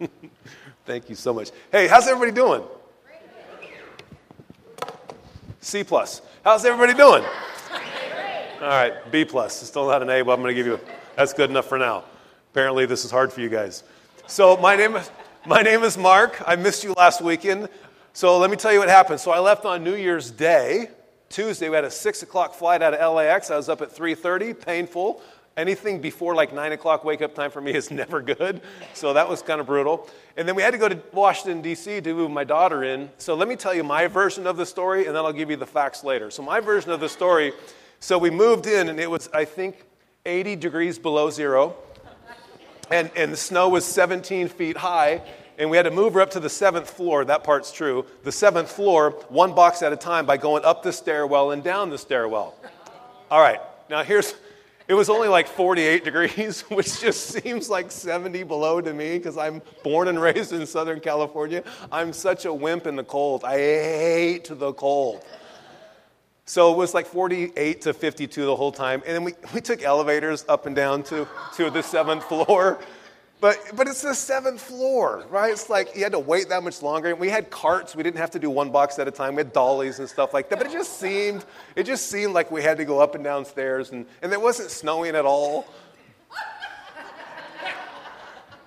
Thank you so much. Hey, how's everybody doing? C plus. How's everybody doing? All right, B plus. Still not an A, but I'm going to give you. A, that's good enough for now. Apparently, this is hard for you guys. So my name is my name is Mark. I missed you last weekend. So let me tell you what happened. So I left on New Year's Day, Tuesday. We had a six o'clock flight out of LAX. I was up at 3:30, painful. Anything before like 9 o'clock wake up time for me is never good. So that was kind of brutal. And then we had to go to Washington, D.C. to move my daughter in. So let me tell you my version of the story, and then I'll give you the facts later. So, my version of the story so we moved in, and it was, I think, 80 degrees below zero. And, and the snow was 17 feet high. And we had to move her up to the seventh floor. That part's true. The seventh floor, one box at a time, by going up the stairwell and down the stairwell. All right, now here's, it was only like 48 degrees, which just seems like 70 below to me because I'm born and raised in Southern California. I'm such a wimp in the cold. I hate the cold. So it was like 48 to 52 the whole time. And then we, we took elevators up and down to, to the seventh floor. But, but it's the seventh floor, right? It's like you had to wait that much longer. And We had carts. We didn't have to do one box at a time. We had dollies and stuff like that. But it just seemed, it just seemed like we had to go up and down stairs. And, and it wasn't snowing at all.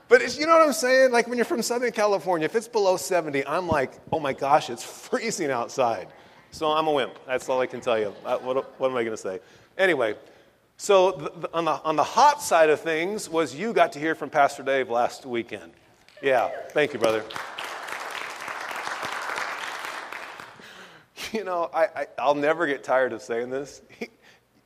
But you know what I'm saying? Like when you're from Southern California, if it's below 70, I'm like, oh my gosh, it's freezing outside. So I'm a wimp. That's all I can tell you. Uh, what, what am I going to say? Anyway, so the, on, the, on the hot side of things was you got to hear from Pastor Dave last weekend. Yeah, thank you, brother. You know, I, I, will never get tired of saying this. He,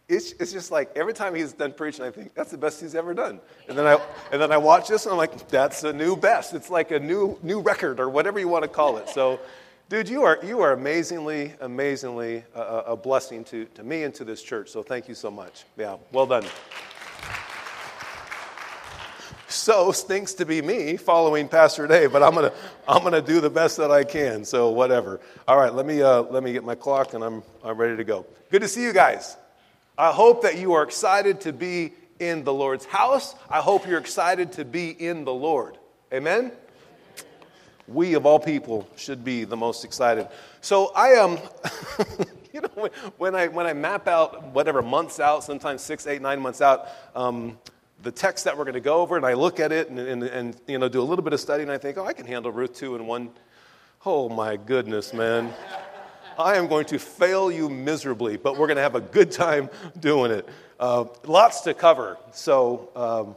it's, it's just like every time he's done preaching, I think that's the best he's ever done. And then I, and then I watch this and I'm like, that's a new best. It's like a new, new record or whatever you want to call it. So Dude, you are, you are amazingly, amazingly a, a blessing to, to me and to this church. So thank you so much. Yeah, well done. So stinks to be me following Pastor Dave, but I'm gonna I'm gonna do the best that I can. So whatever. All right, let me uh, let me get my clock and I'm I'm ready to go. Good to see you guys. I hope that you are excited to be in the Lord's house. I hope you're excited to be in the Lord. Amen we of all people should be the most excited. So I am, um, you know, when I, when I map out whatever months out, sometimes six, eight, nine months out, um, the text that we're going to go over, and I look at it and, and, and, you know, do a little bit of study, and I think, oh, I can handle Ruth 2 in one. Oh, my goodness, man. I am going to fail you miserably, but we're going to have a good time doing it. Uh, lots to cover, so um,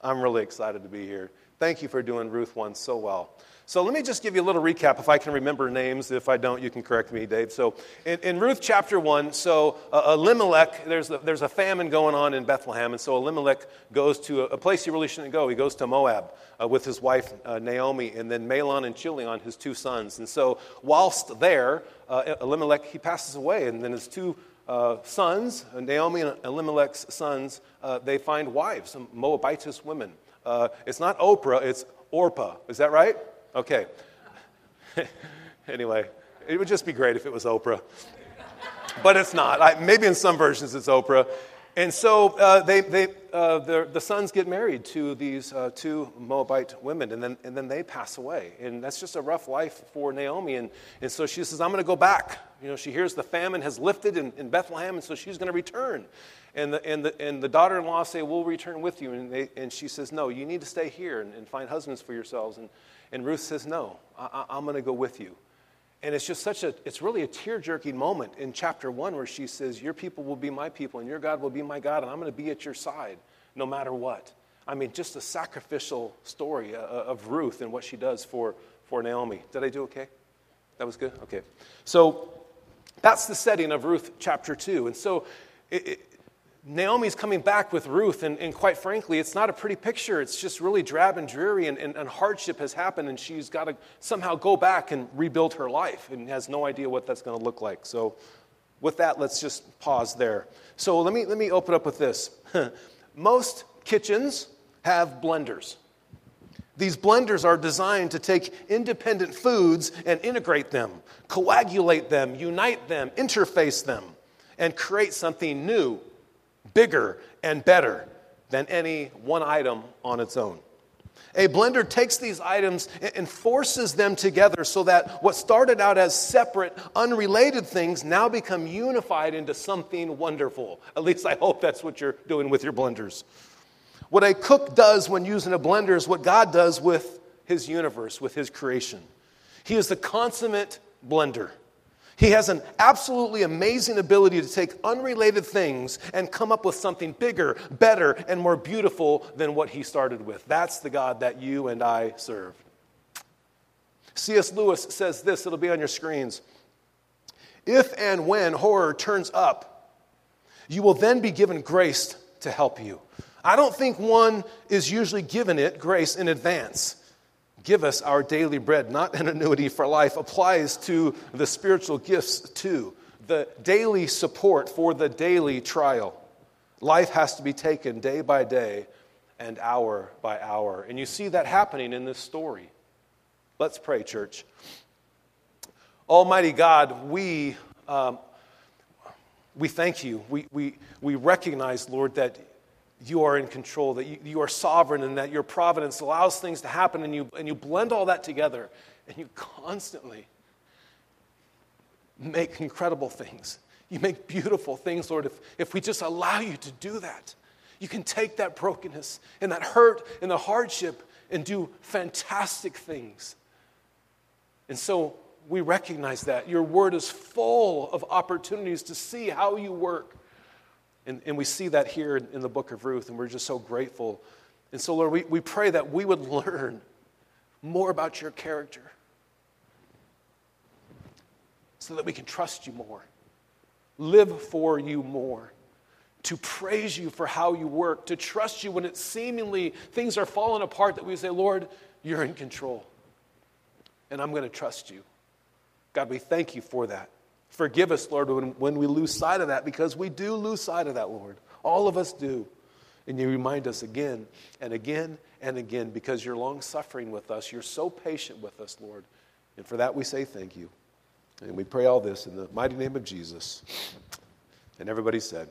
I'm really excited to be here. Thank you for doing Ruth 1 so well. So let me just give you a little recap if I can remember names. If I don't, you can correct me, Dave. So in, in Ruth chapter 1, so uh, Elimelech, there's a, there's a famine going on in Bethlehem, and so Elimelech goes to a, a place he really shouldn't go. He goes to Moab uh, with his wife uh, Naomi, and then Mahlon and Chilion, his two sons. And so whilst there, uh, Elimelech, he passes away, and then his two uh, sons, Naomi and Elimelech's sons, uh, they find wives, Moabitess women. Uh, it's not Oprah, it's Orpah. Is that right? Okay. anyway, it would just be great if it was Oprah. But it's not. I, maybe in some versions it's Oprah. And so uh, they, they, uh, the, sons get married to these uh, two Moabite women, and then, and then they pass away. And that's just a rough life for Naomi. And, and so she says, I'm going to go back. You know, she hears the famine has lifted in, in Bethlehem, and so she's going to return. And the, and the, and the daughter in law say, We'll return with you. And, they, and she says, No, you need to stay here and, and find husbands for yourselves. And, and Ruth says, No, I, am going to go with you. And it's just such a, it's really a tear jerking moment in chapter one where she says, Your people will be my people, and your God will be my God, and I'm going to be at your side no matter what. I mean, just a sacrificial story uh, uh, of Ruth and what she does for, for Naomi. Did I do okay? That was good? Okay. So that's the setting of Ruth chapter 2. And so it, it, Naomi's coming back with Ruth, and, and, quite frankly, it's not a pretty picture. It's just really drab and dreary, and, and, and hardship has happened, and she's got to somehow go back and rebuild her life and has no idea what that's going to look like. So, with that, let's just pause there. So, let me, let me open up with this. Most kitchens have blenders. These blenders are designed to take independent foods and integrate them, coagulate them, unite them, interface them, and create something new bigger and better than any one item on its own. A blender takes these items and forces them together so that what started out as separate, unrelated things now become unified into something wonderful. At least I hope that's what you're doing with your blenders. What a cook does when using a blender is what God does with his universe, with his creation. He is the consummate blender. He has an absolutely amazing ability to take unrelated things and come up with something bigger, better, and more beautiful than what he started with. That's the God that you and I serve. C.S. Lewis says this, it'll be on your screens. If and when horror turns up, you will then be given grace to help you. I don't think one is usually given it grace in advance give us our daily bread, not an annuity for life, applies to the spiritual gifts too. The daily support for the daily trial. Life has to be taken day by day and hour by hour. And you see that happening in this story. Let's pray, church. Almighty God, we, um, we thank you. We, we, we recognize, Lord, that you are in control, that you, you, are sovereign, and that your providence allows things to happen, and you, and you blend all that together, and you constantly make incredible things. You make beautiful things, Lord. If, if we just allow you to do that, you can take that brokenness and that hurt and the hardship and do fantastic things. And so we recognize that. Your word is full of opportunities to see how you work and, and we see that here in, in the book of Ruth, and we're just so grateful. And so, Lord, we, we pray that we would learn more about your character so that we can trust you more, live for you more, to praise you for how you work, to trust you when it seemingly things are falling apart, that we say, Lord, you're in control, and I'm going to trust you. God, we thank you for that. Forgive us, Lord, when, when we lose sight of that, because we do lose sight of that, Lord. All of us do. And you remind us again and again and again because you're long suffering with us. You're so patient with us, Lord. And for that we say thank you. And we pray all this in the mighty name of Jesus. And everybody said,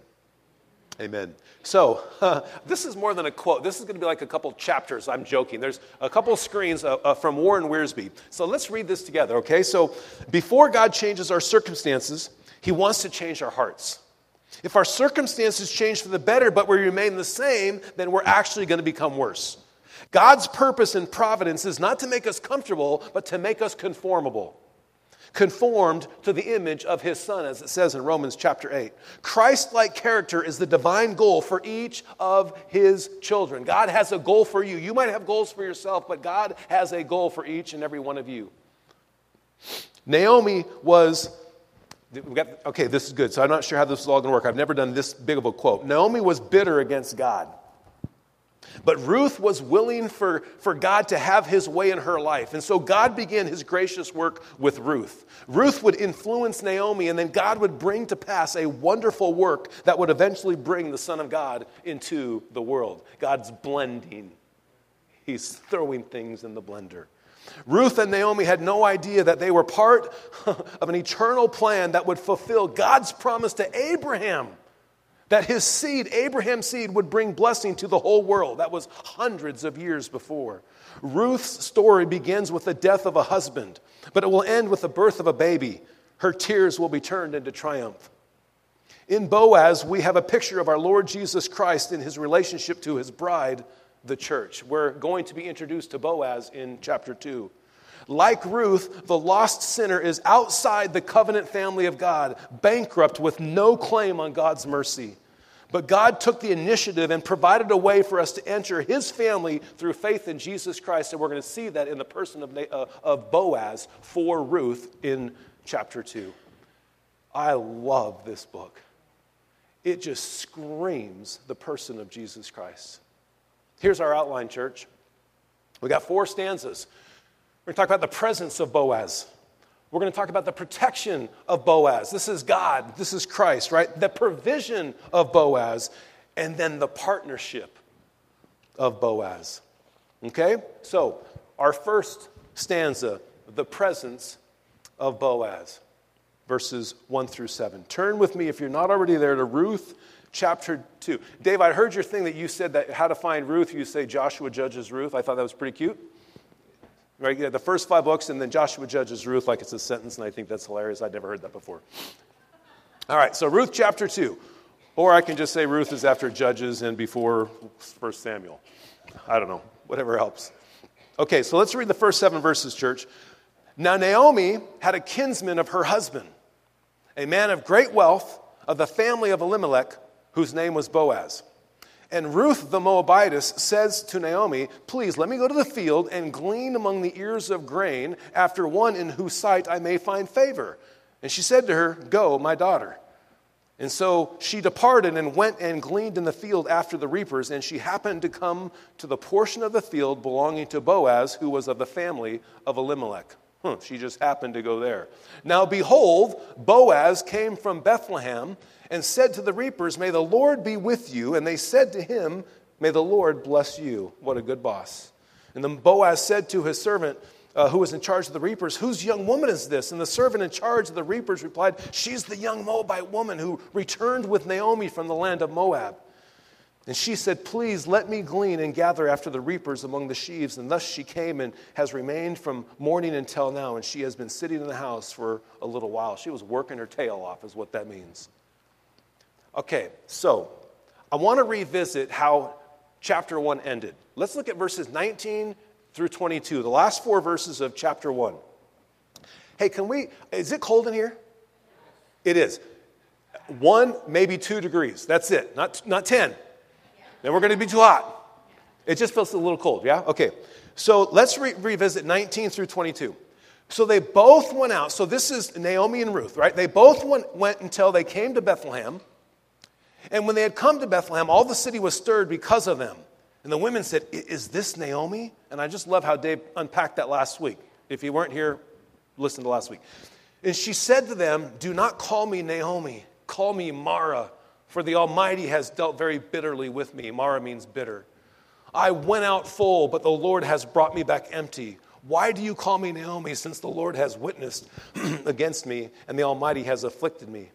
Amen. So, uh, this is more than a quote. This is going to be like a couple chapters. I'm joking. There's a couple screens uh, uh, from Warren Wiersbe. So, let's read this together, okay? So, before God changes our circumstances, He wants to change our hearts. If our circumstances change for the better, but we remain the same, then we're actually going to become worse. God's purpose in providence is not to make us comfortable, but to make us conformable conformed to the image of his son, as it says in Romans chapter 8. Christ like character is the divine goal for each of his children. God has a goal for you. You might have goals for yourself, but God has a goal for each and every one of you. Naomi was. Got, okay, this is good. So I'm not sure how this is all going to work. I've never done this big of a quote. Naomi was bitter against God. But Ruth was willing for, for God to have his way in her life. And so God began his gracious work with Ruth. Ruth would influence Naomi, and then God would bring to pass a wonderful work that would eventually bring the Son of God into the world. God's blending, He's throwing things in the blender. Ruth and Naomi had no idea that they were part of an eternal plan that would fulfill God's promise to Abraham that his seed, Abraham's seed, would bring blessing to the whole world. That was hundreds of years before. Ruth's story begins with the death of a husband, but it will end with the birth of a baby. Her tears will be turned into triumph. In Boaz, we have a picture of our Lord Jesus Christ in his relationship to his bride, the church. We're going to be introduced to Boaz in chapter 2. Like Ruth, the lost sinner is outside the covenant family of God, bankrupt with no claim on God's mercy. But God took the initiative and provided a way for us to enter his family through faith in Jesus Christ. And we're going to see that in the person of, uh, of Boaz for Ruth in chapter 2. I love this book. It just screams the person of Jesus Christ. Here's our outline, church. We got four stanzas. We're going to talk about the presence of Boaz. We're going to talk about the protection of Boaz. This is God, this is Christ, right? The provision of Boaz, and then the partnership of Boaz. Okay? So, our first stanza, the presence of Boaz. verses 1 through 7. Turn with me, if you're not already there, to Ruth chapter 2. Dave, I heard your thing that you said that how to find Ruth, you say Joshua judges Ruth. I thought that was pretty cute. Right? The first five books, and then Joshua judges Ruth like it's a sentence, and I think that's hilarious. I'd never heard that before. All right, so Ruth chapter 2. Or I can just say Ruth is after Judges and before 1 Samuel. I don't know, whatever helps. Okay, so let's read the first seven verses, church. Now, Naomi had a kinsman of her husband, a man of great wealth of the family of Elimelech, whose name was Boaz. And Ruth the Moabitess says to Naomi, Please let me go to the field and glean among the ears of grain after one in whose sight I may find favor. And she said to her, Go, my daughter. And so she departed and went and gleaned in the field after the reapers, and she happened to come to the portion of the field belonging to Boaz, who was of the family of Elimelech. Huh, she just happened to go there. Now, behold, Boaz came from Bethlehem and said to the reapers, May the Lord be with you. And they said to him, May the Lord bless you. What a good boss. And then Boaz said to his servant, uh, who was in charge of the reapers, Whose young woman is this? And the servant in charge of the reapers replied, She's the young Moabite woman who returned with Naomi from the land of Moab. And she said, Please let me glean and gather after the reapers among the sheaves. And thus she came and has remained from morning until now. And she has been sitting in the house for a little while. She was working her tail off, is what that means. Okay, so I want to revisit how chapter 1 ended. Let's look at verses 19 through 22, the last four verses of chapter 1. Hey, can we, is it cold in here? It is. One, maybe two degrees. That's it, not, not 10. Then we're going to be too hot. It just feels a little cold, yeah? Okay. So let's re- revisit 19 through 22. So they both went out. So this is Naomi and Ruth, right? They both went, went until they came to Bethlehem. And when they had come to Bethlehem, all the city was stirred because of them. And the women said, Is this Naomi? And I just love how Dave unpacked that last week. If you weren't here, listen to last week. And she said to them, Do not call me Naomi, call me Mara, for the Almighty has dealt very bitterly with me. Mara means bitter. I went out full, but the Lord has brought me back empty. Why do you call me Naomi, since the Lord has witnessed against me and the Almighty has afflicted me?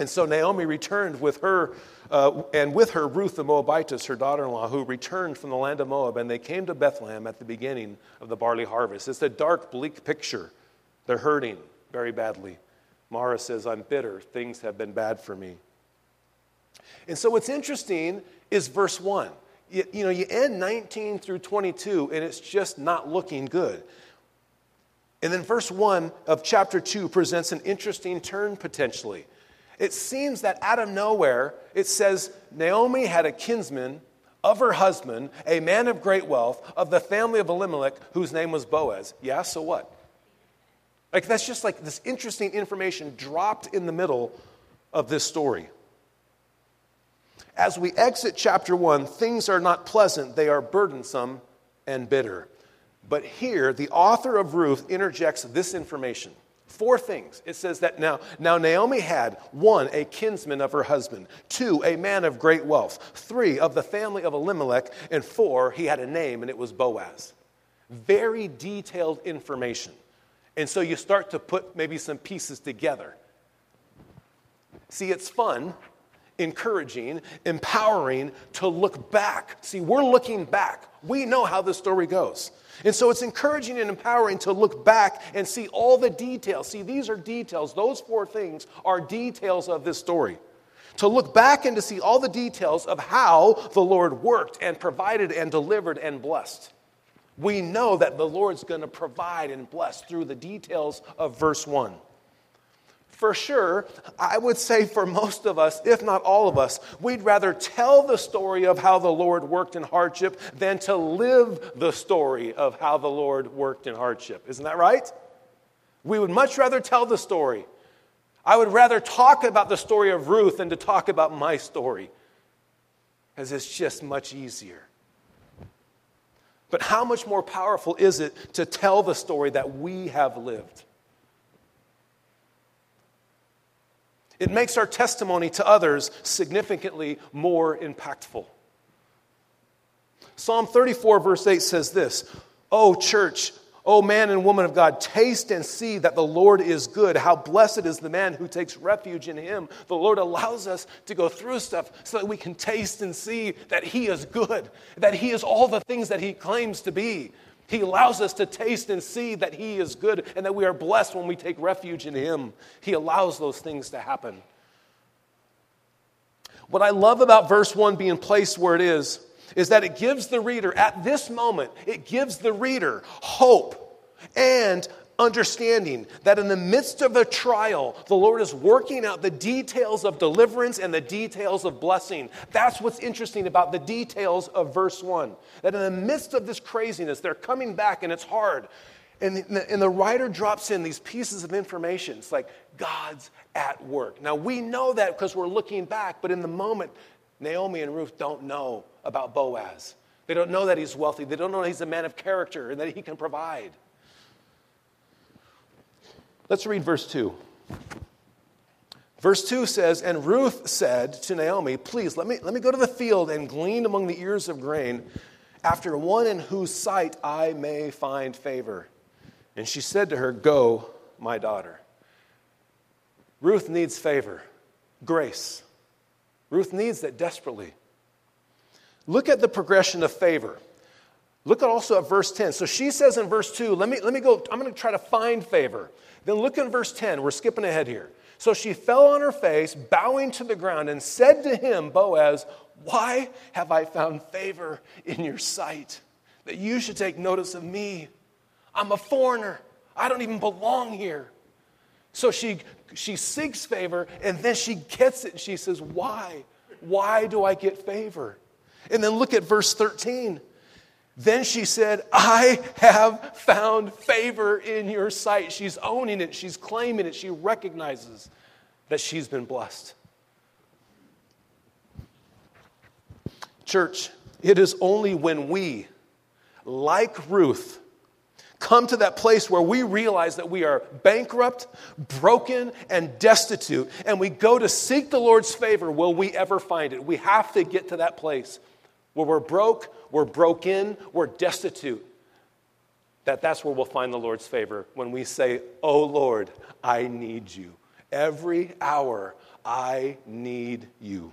And so Naomi returned with her, uh, and with her Ruth the Moabitess, her daughter in law, who returned from the land of Moab, and they came to Bethlehem at the beginning of the barley harvest. It's a dark, bleak picture. They're hurting very badly. Mara says, I'm bitter. Things have been bad for me. And so what's interesting is verse 1. You, you know, you end 19 through 22, and it's just not looking good. And then verse 1 of chapter 2 presents an interesting turn potentially. It seems that out of nowhere, it says Naomi had a kinsman of her husband, a man of great wealth, of the family of Elimelech, whose name was Boaz. Yeah, so what? Like, that's just like this interesting information dropped in the middle of this story. As we exit chapter one, things are not pleasant, they are burdensome and bitter. But here, the author of Ruth interjects this information. Four things. It says that now, now Naomi had one, a kinsman of her husband, two, a man of great wealth, three, of the family of Elimelech, and four, he had a name and it was Boaz. Very detailed information. And so you start to put maybe some pieces together. See, it's fun, encouraging, empowering to look back. See, we're looking back. We know how the story goes. And so it's encouraging and empowering to look back and see all the details. See, these are details. Those four things are details of this story. To look back and to see all the details of how the Lord worked and provided and delivered and blessed. We know that the Lord's going to provide and bless through the details of verse 1 for sure, I would say for most of us, if not all of us, we'd rather tell the story of how the Lord worked in hardship than to live the story of how the Lord worked in hardship. Isn't that right? We would much rather tell the story. I would rather talk about the story of Ruth than to talk about my story, because it's just much easier. But how much more powerful is it to tell the story that we have lived? It makes our testimony to others significantly more impactful. Psalm 34, verse 8 says this Oh, church, O man and woman of God, taste and see that the Lord is good. How blessed is the man who takes refuge in him. The Lord allows us to go through stuff so that we can taste and see that he is good, that he is all the things that he claims to be. He allows us to taste and see that he is good and that we are blessed when we take refuge in him. He allows those things to happen. What I love about verse 1 being placed where it is is that it gives the reader, at this moment, it gives the reader hope and understanding that in the midst of a trial, the Lord is working out the details of deliverance and the details of blessing. That's what's interesting about the details of verse 1. That in the midst of this craziness, they're coming back and it's hard. And the, and the writer drops in these pieces of information. It's like God's at work. Now, we know that because we're looking back, but in the moment, Naomi and Ruth don't know about Boaz. They don't know that he's wealthy. They don't know that he's a man of character and that he can provide. Let's read verse 2. Verse 2 says, And Ruth said to Naomi, Please, let me, let me go to the field and glean among the ears of grain after one in whose sight I may find favor. And she said to her, Go, my daughter. Ruth needs favor, grace. Ruth needs that desperately. Look at the progression of favor. Look also at verse 10. So she says in verse 2, let me, let me go, I'm going to try to find favor. Then look in verse 10. We're skipping ahead here. So she fell on her face, bowing to the ground, and said to him, Boaz, Why have I found favor in your sight that you should take notice of me? I'm a foreigner. I don't even belong here. So she, she seeks favor and then she gets it and she says, Why? Why do I get favor? And then look at verse 13. Then she said, I have found favor in your sight. She's owning it, she's claiming it, she recognizes that she's been blessed. Church, it is only when we, like Ruth, come to that place where we realize that we are bankrupt, broken, and destitute, and we go to seek the Lord's favor, will we ever find it? We have to get to that place where we're broke, we're broken, we're destitute. That that's where we'll find the Lord's favor when we say, "Oh Lord, I need you. Every hour I need you."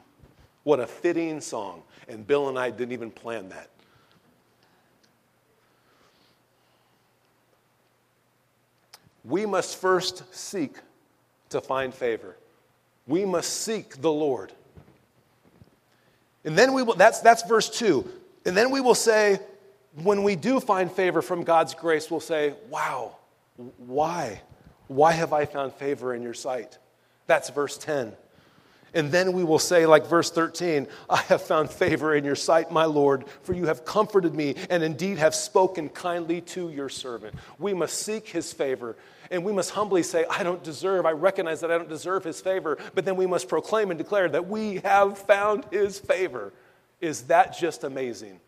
What a fitting song. And Bill and I didn't even plan that. we must first seek to find favor. We must seek the Lord. And then we will, that's, that's verse 2. And then we will say, when we do find favor from God's grace, we'll say, wow, why? Why have I found favor in your sight? That's verse 10. And then we will say, like verse 13, I have found favor in your sight, my Lord, for you have comforted me and indeed have spoken kindly to your servant. We must seek his favor and we must humbly say, I don't deserve, I recognize that I don't deserve his favor, but then we must proclaim and declare that we have found his favor. Is that just amazing?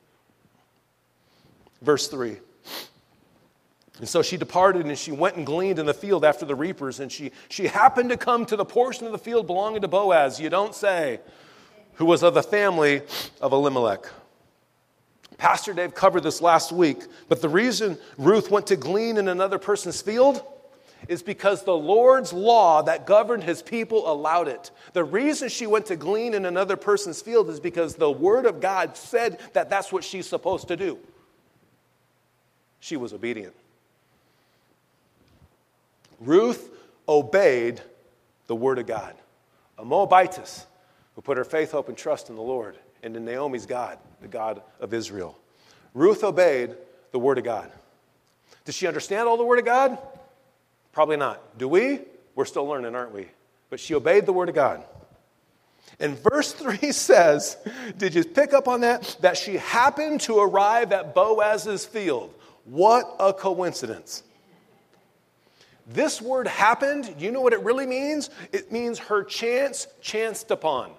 Verse 3. And so she departed and she went and gleaned in the field after the reapers. And she, she happened to come to the portion of the field belonging to Boaz, you don't say, who was of the family of Elimelech. Pastor Dave covered this last week, but the reason Ruth went to glean in another person's field is because the Lord's law that governed his people allowed it. The reason she went to glean in another person's field is because the Word of God said that that's what she's supposed to do. She was obedient. Ruth obeyed the word of God. A Moabitess who put her faith, hope, and trust in the Lord and in Naomi's God, the God of Israel. Ruth obeyed the word of God. Did she understand all the word of God? Probably not. Do we? We're still learning, aren't we? But she obeyed the word of God. And verse 3 says, Did you pick up on that? That she happened to arrive at Boaz's field. What a coincidence. This word happened, you know what it really means? It means her chance chanced upon.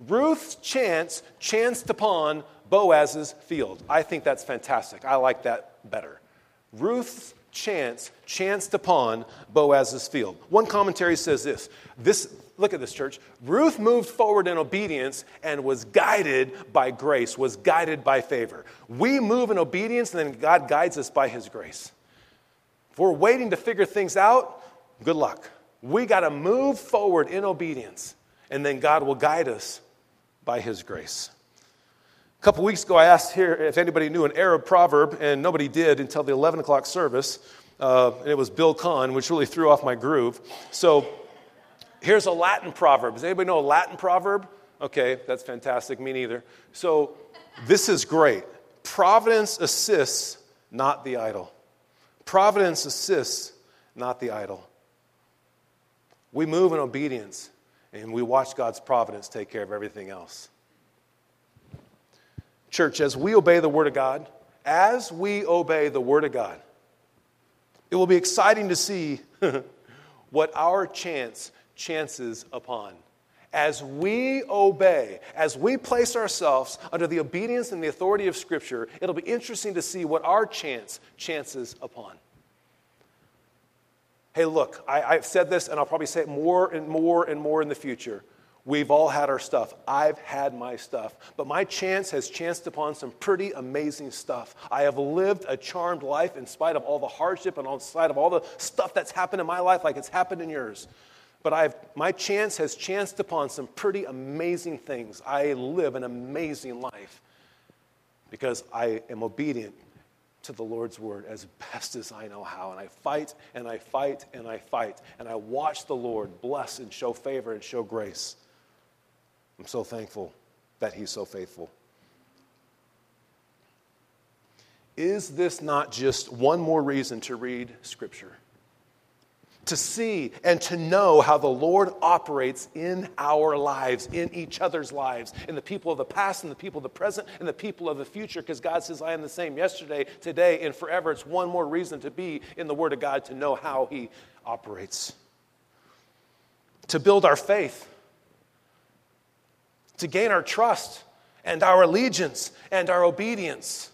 Ruth's chance chanced upon Boaz's field. I think that's fantastic. I like that better. Ruth's chance chanced upon Boaz's field. One commentary says this. This look at this church. Ruth moved forward in obedience and was guided by grace, was guided by favor. We move in obedience and then God guides us by his grace. If we're waiting to figure things out, good luck. We got to move forward in obedience, and then God will guide us by His grace. A couple weeks ago, I asked here if anybody knew an Arab proverb, and nobody did until the 11 o'clock service. Uh, and it was Bill Kahn, which really threw off my groove. So here's a Latin proverb. Does anybody know a Latin proverb? Okay, that's fantastic. Me neither. So this is great. Providence assists, not the idle. Providence assists, not the idle. We move in obedience and we watch God's providence take care of everything else. Church, as we obey the Word of God, as we obey the Word of God, it will be exciting to see what our chance chances upon. As we obey, as we place ourselves under the obedience and the authority of Scripture, it'll be interesting to see what our chance chances upon. Hey, look, I, have said this and I'll probably say it more and more and more in the future. We've all had our stuff. I've had my stuff. But my chance has chanced upon some pretty amazing stuff. I have lived a charmed life in spite of all the hardship and in spite of all the stuff that's happened in my life, like it's happened in yours. But I've, my chance has chanced upon some pretty amazing things. I live an amazing life because I am obedient to the Lord's word as best as I know how. And I fight and I fight and I fight. And I watch the Lord bless and show favor and show grace. I'm so thankful that He's so faithful. Is this not just one more reason to read Scripture? To see and to know how the Lord operates in our lives, in each other's lives, in the people of the past and the people of the present and the people of the future, because God says, I am the same yesterday, today, and forever. It's one more reason to be in the Word of God to know how He operates. To build our faith to gain our trust and our allegiance and our obedience.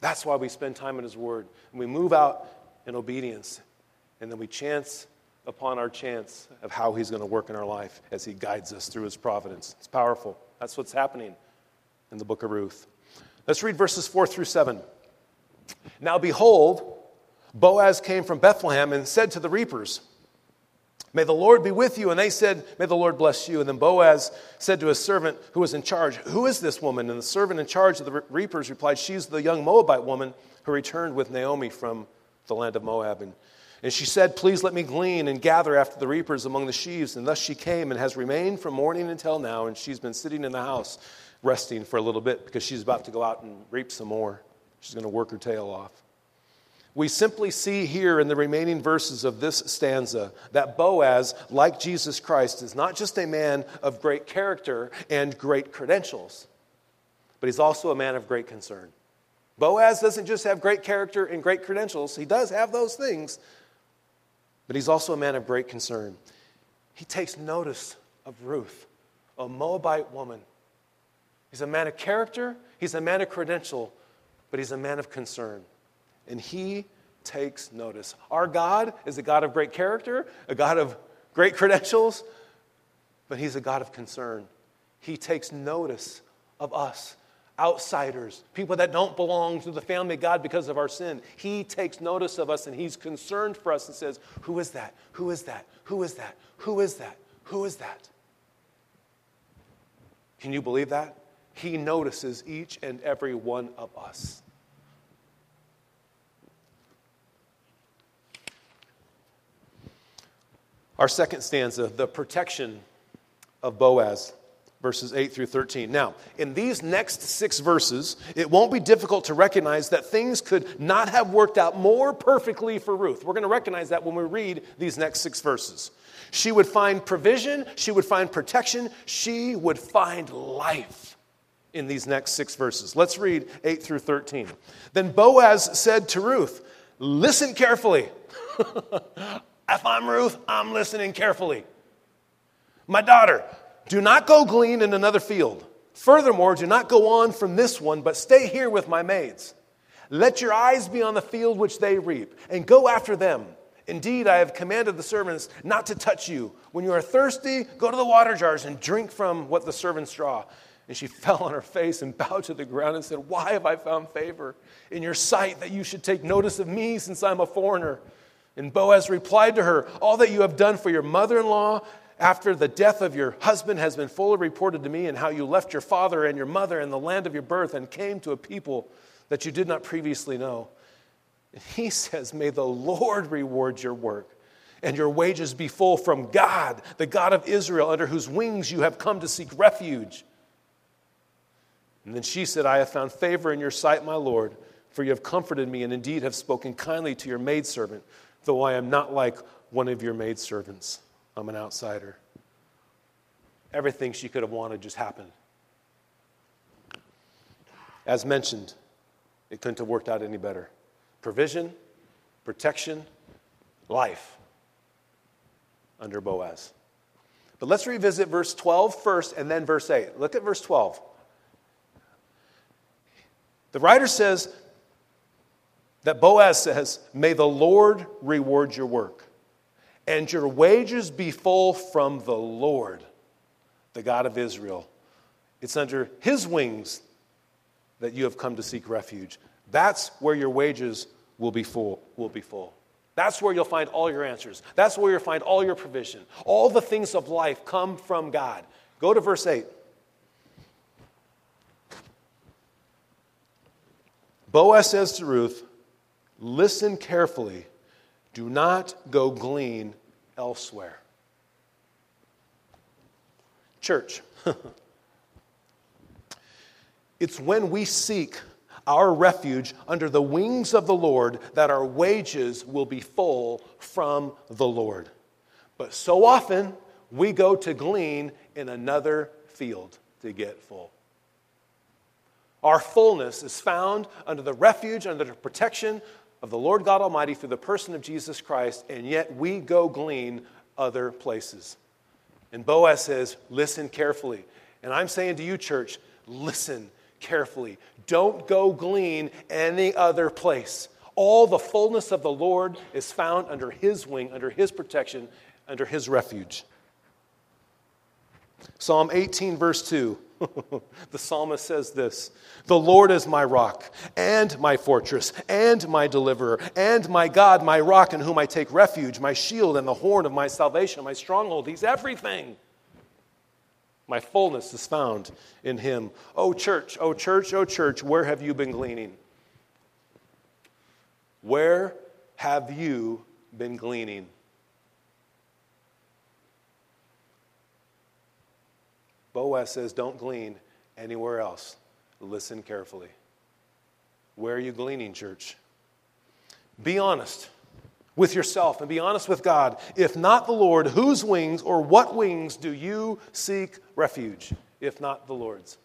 That's why we spend time in His Word. And we move out in obedience, and then we chance upon our chance of how He's going to work in our life as He guides us through His providence. It's powerful. That's what's happening in the book of Ruth. Let's read verses 4 through 7. Now, behold, Boaz came from Bethlehem and said to the reapers, May the Lord be with you. And they said, May the Lord bless you. And then Boaz said to his servant who was in charge, Who is this woman? And the servant in charge of the reapers replied, She's the young Moabite woman who returned with Naomi from the land of Moab. And, and she said, Please let me glean and gather after the reapers among the sheaves. And thus she came and has remained from morning until now. And she's been sitting in the house resting for a little bit because she's about to go out and reap some more. She's going to work her tail off we simply see here in the remaining verses of this stanza that Boaz, like Jesus Christ, is not just a man of great character and great credentials, but he's also a man of great concern. Boaz doesn't just have great character and great credentials, he does have those things, but he's also a man of great concern. He takes notice of Ruth, a Moabite woman. He's a man of character, he's a man of credential, but he's a man of concern and he takes notice. Our God is a God of great character, a God of great credentials, but he's a God of concern. He takes notice of us, outsiders, people that don't belong to the family of God because of our sin. He takes notice of us and he's concerned for us and says, Who is that? Who is that? Who is that? Who is that? Who is that? Can you believe that? He notices each and every one of us. Our second stanza, the protection of Boaz, verses 8 through 13. Now, in these next six verses, it won't be difficult to recognize that things could not have worked out more perfectly for Ruth. We're going to recognize that when we read these next six verses. She would find provision, she would find protection, she would find life in these next six verses. Let's read 8 through 13. Then Boaz said to Ruth, Listen carefully. If I'm Ruth, I'm listening carefully. My daughter, do not go glean in another field. Furthermore, do not go on from this one, but stay here with my maids. Let your eyes be on the field which they reap, and go after them. Indeed, I have commanded the servants not to touch you. When you are thirsty, go to the water jars and drink from what the servants draw. And she fell on her face and bowed to the ground and said, Why have I found favor in your sight that you should take notice of me since I'm a foreigner? And Boaz replied to her, All that you have done for your mother in law after the death of your husband has been fully reported to me, and how you left your father and your mother and the land of your birth and came to a people that you did not previously know. And he says, May the Lord reward your work and your wages be full from God, the God of Israel, under whose wings you have come to seek refuge. And then she said, I have found favor in your sight, my Lord, for you have comforted me and indeed have spoken kindly to your maidservant, though I am not like one of your maidservants. I'm an outsider. Everything she could have wanted just happened. As mentioned, it couldn't have worked out any better. Provision, protection, life under Boaz. But let's revisit verse 12 first and then verse 8. Look at verse 12. The writer says that Boaz says, May the Lord reward your work, and your wages be full from the Lord, the God of Israel. It's under his wings that you have come to seek refuge. That's where your wages will be full, will be full. That's where you'll find all your answers. That's where you'll find all your provision. All the things of life come from God. Go to verse 8. Boaz says to Ruth, Listen carefully, do not go glean elsewhere. Church, it's when we seek our refuge under the wings of the Lord that our wages will be full from the Lord. But so often we go to glean in another field to get full. Our fullness is found under the refuge, under the protection of the Lord God Almighty through the person of Jesus Christ, and yet we go glean other places. And Boaz says, Listen carefully. And I'm saying to you, church, listen carefully. Don't go glean any other place. All the fullness of the Lord is found under His wing, under His protection, under His refuge. Psalm 18, verse 2. the psalmist says this The Lord is my rock and my fortress and my deliverer and my God, my rock in whom I take refuge, my shield and the horn of my salvation, my stronghold. He's everything. My fullness is found in him. Oh, church, oh, church, oh, church, where have you been gleaning? Where have you been gleaning? Boaz says, Don't glean anywhere else. Listen carefully. Where are you gleaning, church? Be honest with yourself and be honest with God. If not the Lord, whose wings or what wings do you seek refuge, if not the Lord's?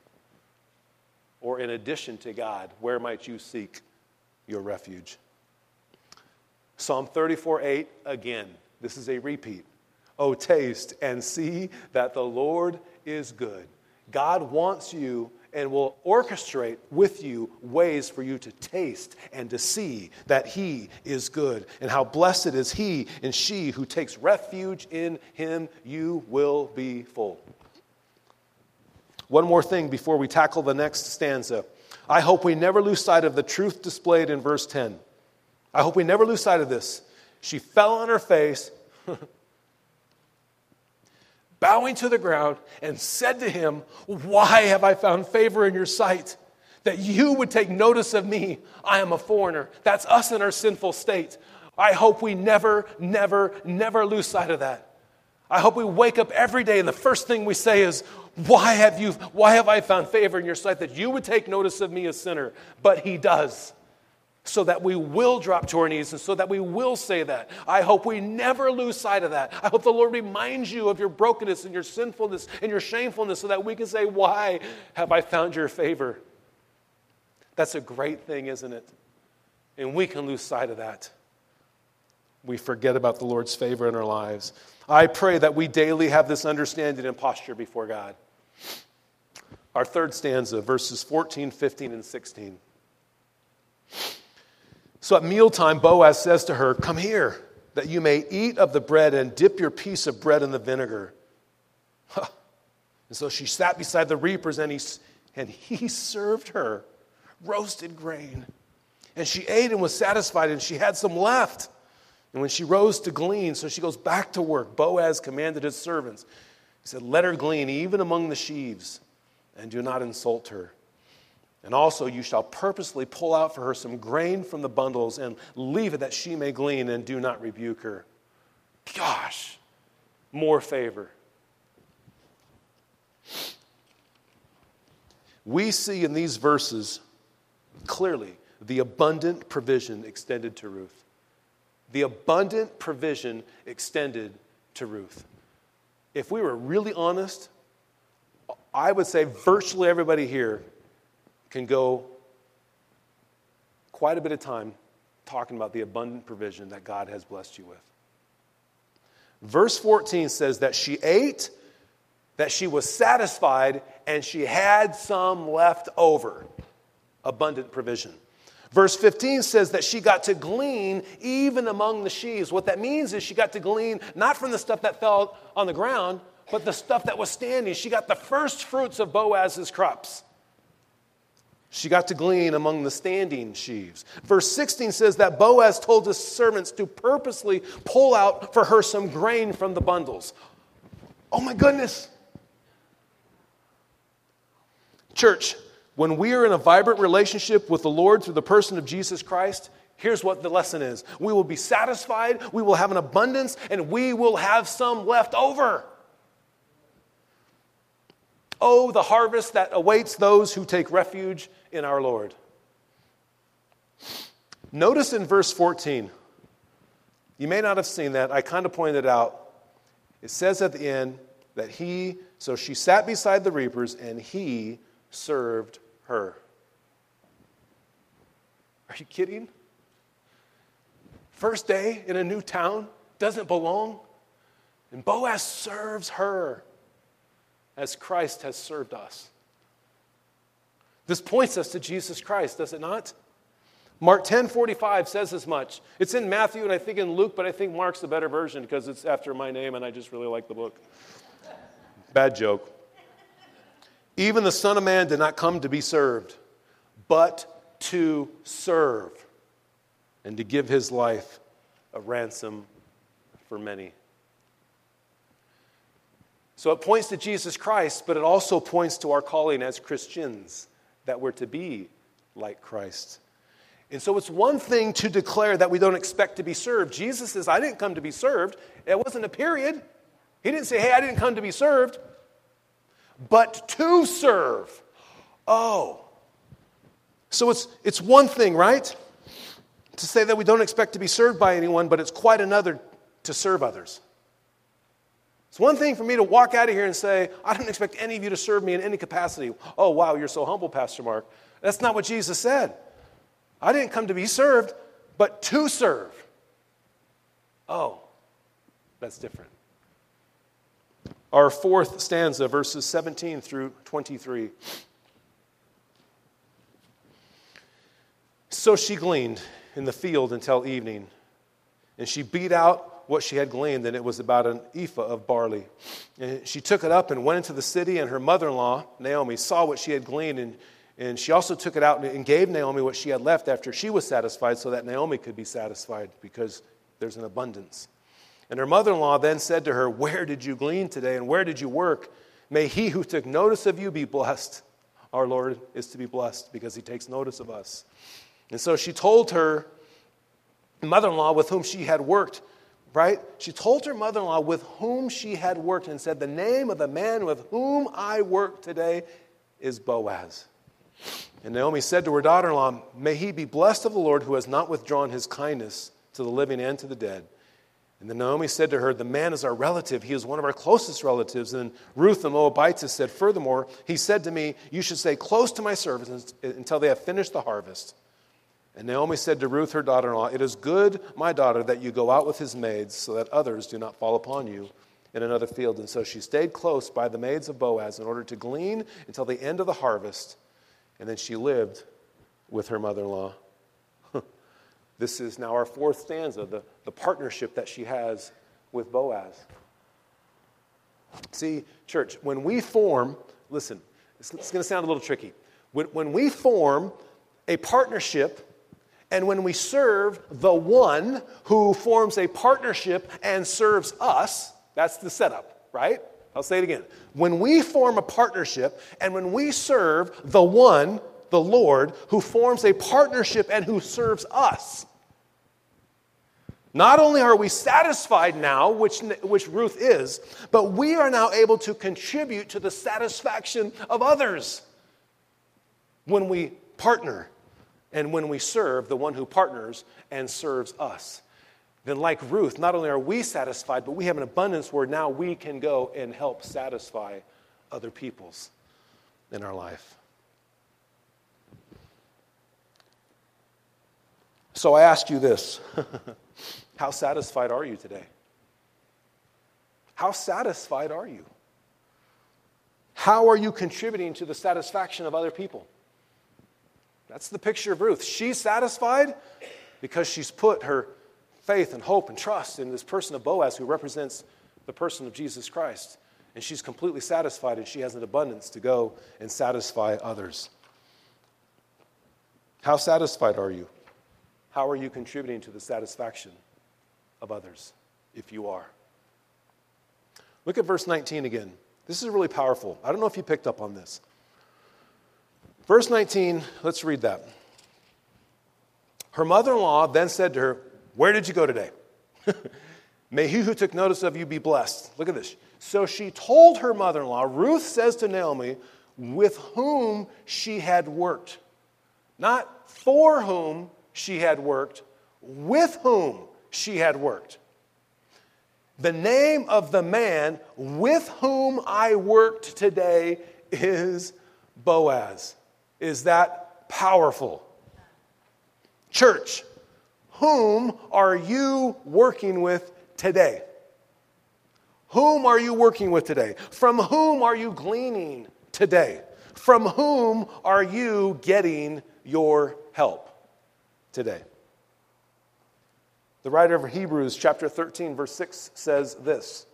Or in addition to God, where might you seek your refuge? Psalm 34 8, again, this is a repeat. Oh, taste and see that the Lord is good. God wants you and will orchestrate with you ways for you to taste and to see that He is good. And how blessed is He and she who takes refuge in Him, you will be full. One more thing before we tackle the next stanza. I hope we never lose sight of the truth displayed in verse 10. I hope we never lose sight of this. She fell on her face. bowing to the ground, and said to him, Why have I found favor in your sight? That you would take notice of me. I am a foreigner. That's us in our sinful state. I hope we never, never, never lose sight of that. I hope we wake up every day and the first thing we say is, why have, you, why have I found favor in your sight that you would take notice of me, a sinner? But he does so that we will drop to our knees and so that we will say that. I hope we never lose sight of that. I hope the Lord reminds you of your brokenness and your sinfulness and your shamefulness so that we can say, Why have I found your favor? That's a great thing, isn't it? And we can lose sight of that. We forget about the Lord's favor in our lives. I pray that we daily have this understanding and posture before God. Our third stanza, verses 14, 15, and 16. So at mealtime, Boaz says to her, Come here, that you may eat of the bread and dip your piece of bread in the vinegar. And so she sat beside the reapers, and he, and he served her roasted grain. And she ate and was satisfied, and she had some left. And when she rose to glean, so she goes back to work, Boaz commanded his servants. He said, Let her glean even among the sheaves, and do not insult her. And also, you shall purposely pull out for her some grain from the bundles and leave it that she may glean, and do not rebuke her. Gosh, more favor. We see in these verses clearly the abundant provision extended to Ruth. The abundant provision extended to Ruth. If we were really honest, I would say virtually everybody here can go quite a bit of time talking about the abundant provision that God has blessed you with. Verse 14 says that she ate, that she was satisfied, and she had some left over. Abundant provision. Verse 15 says that she got to glean even among the sheaves. What that means is she got to glean not from the stuff that fell on the ground, but the stuff that was standing. She got the first fruits of Boaz's crops. She got to glean among the standing sheaves. Verse 16 says that Boaz told his servants to purposely pull out for her some grain from the bundles. Oh my goodness. Church, when we are in a vibrant relationship with the Lord through the person of Jesus Christ, here's what the lesson is we will be satisfied, we will have an abundance, and we will have some left over. Oh, the harvest that awaits those who take refuge in our Lord. Notice in verse 14, you may not have seen that. I kind of pointed out. It says at the end that he, so she sat beside the reapers and he served her. Are you kidding? First day in a new town, doesn't belong. And Boaz serves her as Christ has served us. This points us to Jesus Christ, does it not? Mark 10 45 says as much. It's in Matthew and I think in Luke, but I think Mark's the better version because it's after my name and I just really like the book. Bad joke. Even the Son of Man did not come to be served, but to serve and to give his life a ransom for many. So it points to Jesus Christ, but it also points to our calling as Christians that we're to be like Christ. And so it's one thing to declare that we don't expect to be served. Jesus says, I didn't come to be served. It wasn't a period. He didn't say, hey, I didn't come to be served, but to serve. Oh. So it's, it's one thing, right? To say that we don't expect to be served by anyone, but it's quite another to serve others. It's one thing for me to walk out of here and say, I don't expect any of you to serve me in any capacity. Oh, wow, you're so humble, Pastor Mark. That's not what Jesus said. I didn't come to be served, but to serve. Oh, that's different. Our fourth stanza, verses 17 through 23. So she gleaned in the field until evening, and she beat out what she had gleaned, and it was about an ephah of barley. And she took it up and went into the city, and her mother in law, Naomi, saw what she had gleaned, and, and she also took it out and gave Naomi what she had left after she was satisfied, so that Naomi could be satisfied because there's an abundance. And her mother in law then said to her, Where did you glean today, and where did you work? May he who took notice of you be blessed. Our Lord is to be blessed because he takes notice of us. And so she told her mother in law with whom she had worked right? She told her mother in law with whom she had worked and said, The name of the man with whom I work today is Boaz. And Naomi said to her daughter in law, May he be blessed of the Lord who has not withdrawn his kindness to the living and to the dead. And then Naomi said to her, The man is our relative. He is one of our closest relatives. And Ruth the Moabitess said, Furthermore, he said to me, You should stay close to my servants until they have finished the harvest. And Naomi said to Ruth, her daughter in law, It is good, my daughter, that you go out with his maids, so that others do not fall upon you in another field. And so she stayed close by the maids of Boaz in order to glean until the end of the harvest. And then she lived with her mother in law. this is now our fourth stanza, the, the partnership that she has with Boaz. See, church, when we form, listen, it's, it's going to sound a little tricky. When, when we form a partnership and when we serve the one who forms a partnership and serves us, that's the setup, right? I'll say it again. When we form a partnership and when we serve the one, the Lord, who forms a partnership and who serves us, not only are we satisfied now, which, which Ruth is, but we are now able to contribute to the satisfaction of others when we partner and when we serve the one who partners and serves us. Then, like Ruth, not only are we satisfied, but we have an abundance where now we can go and help satisfy other people's in our life. So I ask you this How satisfied are you today? How satisfied are you? How are you contributing to the satisfaction of other people? That's the picture of Ruth. She's satisfied because she's put her faith and hope and trust in this person of Boaz who represents the person of Jesus Christ. And she's completely satisfied and she has an abundance to go and satisfy others. How satisfied are you? How are you contributing to the satisfaction of others, if you are? Look at verse 19 again. This is really powerful. I don't know if you picked up on this. Verse 19, let's read that. Her mother in law then said to her, Where did you go today? May he who took notice of you be blessed. Look at this. So she told her mother in law, Ruth says to Naomi, with whom she had worked. Not for whom she had worked, with whom she had worked. The name of the man with whom I worked today is Boaz. Is that powerful? Church, whom are you working with today? Whom are you working with today? From whom are you gleaning today? From whom are you getting your help today? The writer of Hebrews, chapter 13, verse 6 says this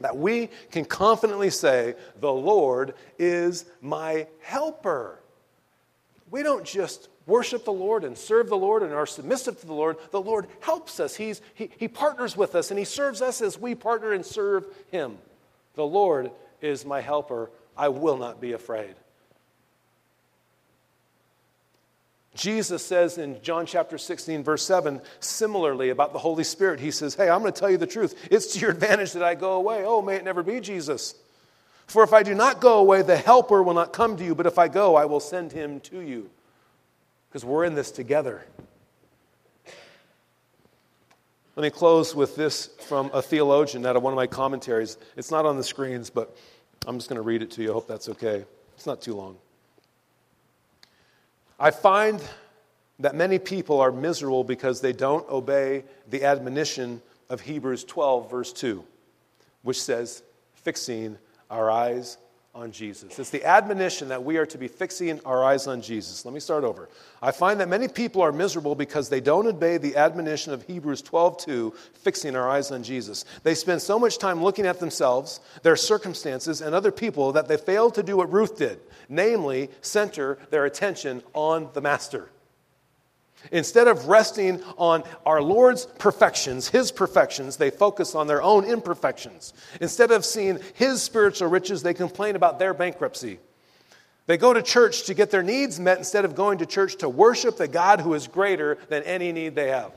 that we can confidently say, The Lord is my helper. We don't just worship the Lord and serve the Lord and are submissive to the Lord. The Lord helps us, He's, he, he partners with us, and He serves us as we partner and serve Him. The Lord is my helper. I will not be afraid. Jesus says in John chapter 16, verse 7, similarly about the Holy Spirit, he says, Hey, I'm going to tell you the truth. It's to your advantage that I go away. Oh, may it never be, Jesus. For if I do not go away, the Helper will not come to you, but if I go, I will send him to you. Because we're in this together. Let me close with this from a theologian out of one of my commentaries. It's not on the screens, but I'm just going to read it to you. I hope that's okay. It's not too long. I find that many people are miserable because they don't obey the admonition of Hebrews 12, verse 2, which says, fixing our eyes on Jesus. It's the admonition that we are to be fixing our eyes on Jesus. Let me start over. I find that many people are miserable because they don't obey the admonition of Hebrews 12:2, fixing our eyes on Jesus. They spend so much time looking at themselves, their circumstances, and other people that they fail to do what Ruth did, namely center their attention on the master. Instead of resting on our Lord's perfections, His perfections, they focus on their own imperfections. Instead of seeing His spiritual riches, they complain about their bankruptcy. They go to church to get their needs met instead of going to church to worship the God who is greater than any need they have.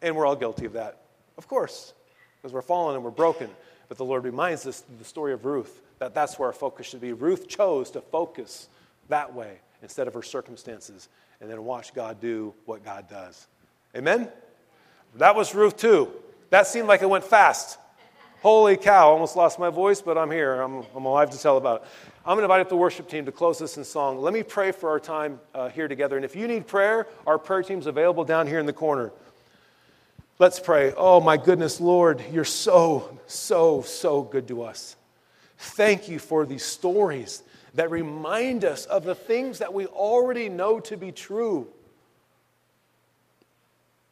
And we're all guilty of that, of course, because we're fallen and we're broken. But the Lord reminds us the story of Ruth that that's where our focus should be. Ruth chose to focus that way instead of her circumstances and then watch God do what God does. Amen? That was Ruth 2. That seemed like it went fast. Holy cow, almost lost my voice, but I'm here. I'm, I'm alive to tell about it. I'm going to invite up the worship team to close this in song. Let me pray for our time uh, here together. And if you need prayer, our prayer team's available down here in the corner. Let's pray. Oh, my goodness, Lord, you're so, so, so good to us. Thank you for these stories that remind us of the things that we already know to be true,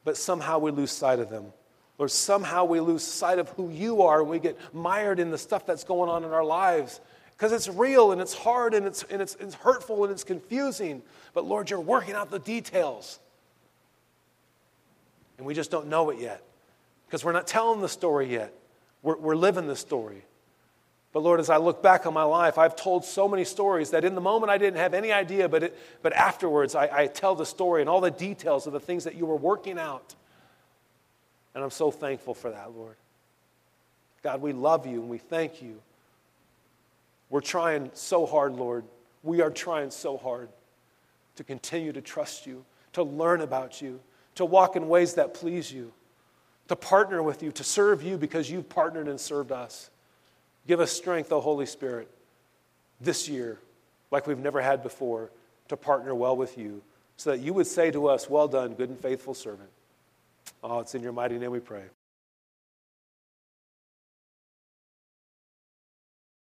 but somehow we lose sight of them. Lord, somehow we lose sight of who you are and we get mired in the stuff that's going on in our lives because it's real and it's hard and, it's, and it's, it's hurtful and it's confusing. But Lord, you're working out the details. And we just don't know it yet because we're not telling the story yet. We're, we're living the story. But Lord, as I look back on my life, I've told so many stories that in the moment I didn't have any idea, but, it, but afterwards I, I tell the story and all the details of the things that you were working out. And I'm so thankful for that, Lord. God, we love you and we thank you. We're trying so hard, Lord. We are trying so hard to continue to trust you, to learn about you, to walk in ways that please you, to partner with you, to serve you because you've partnered and served us. Give us strength, O Holy Spirit, this year, like we've never had before, to partner well with you, so that you would say to us, Well done, good and faithful servant. Oh, it's in your mighty name we pray.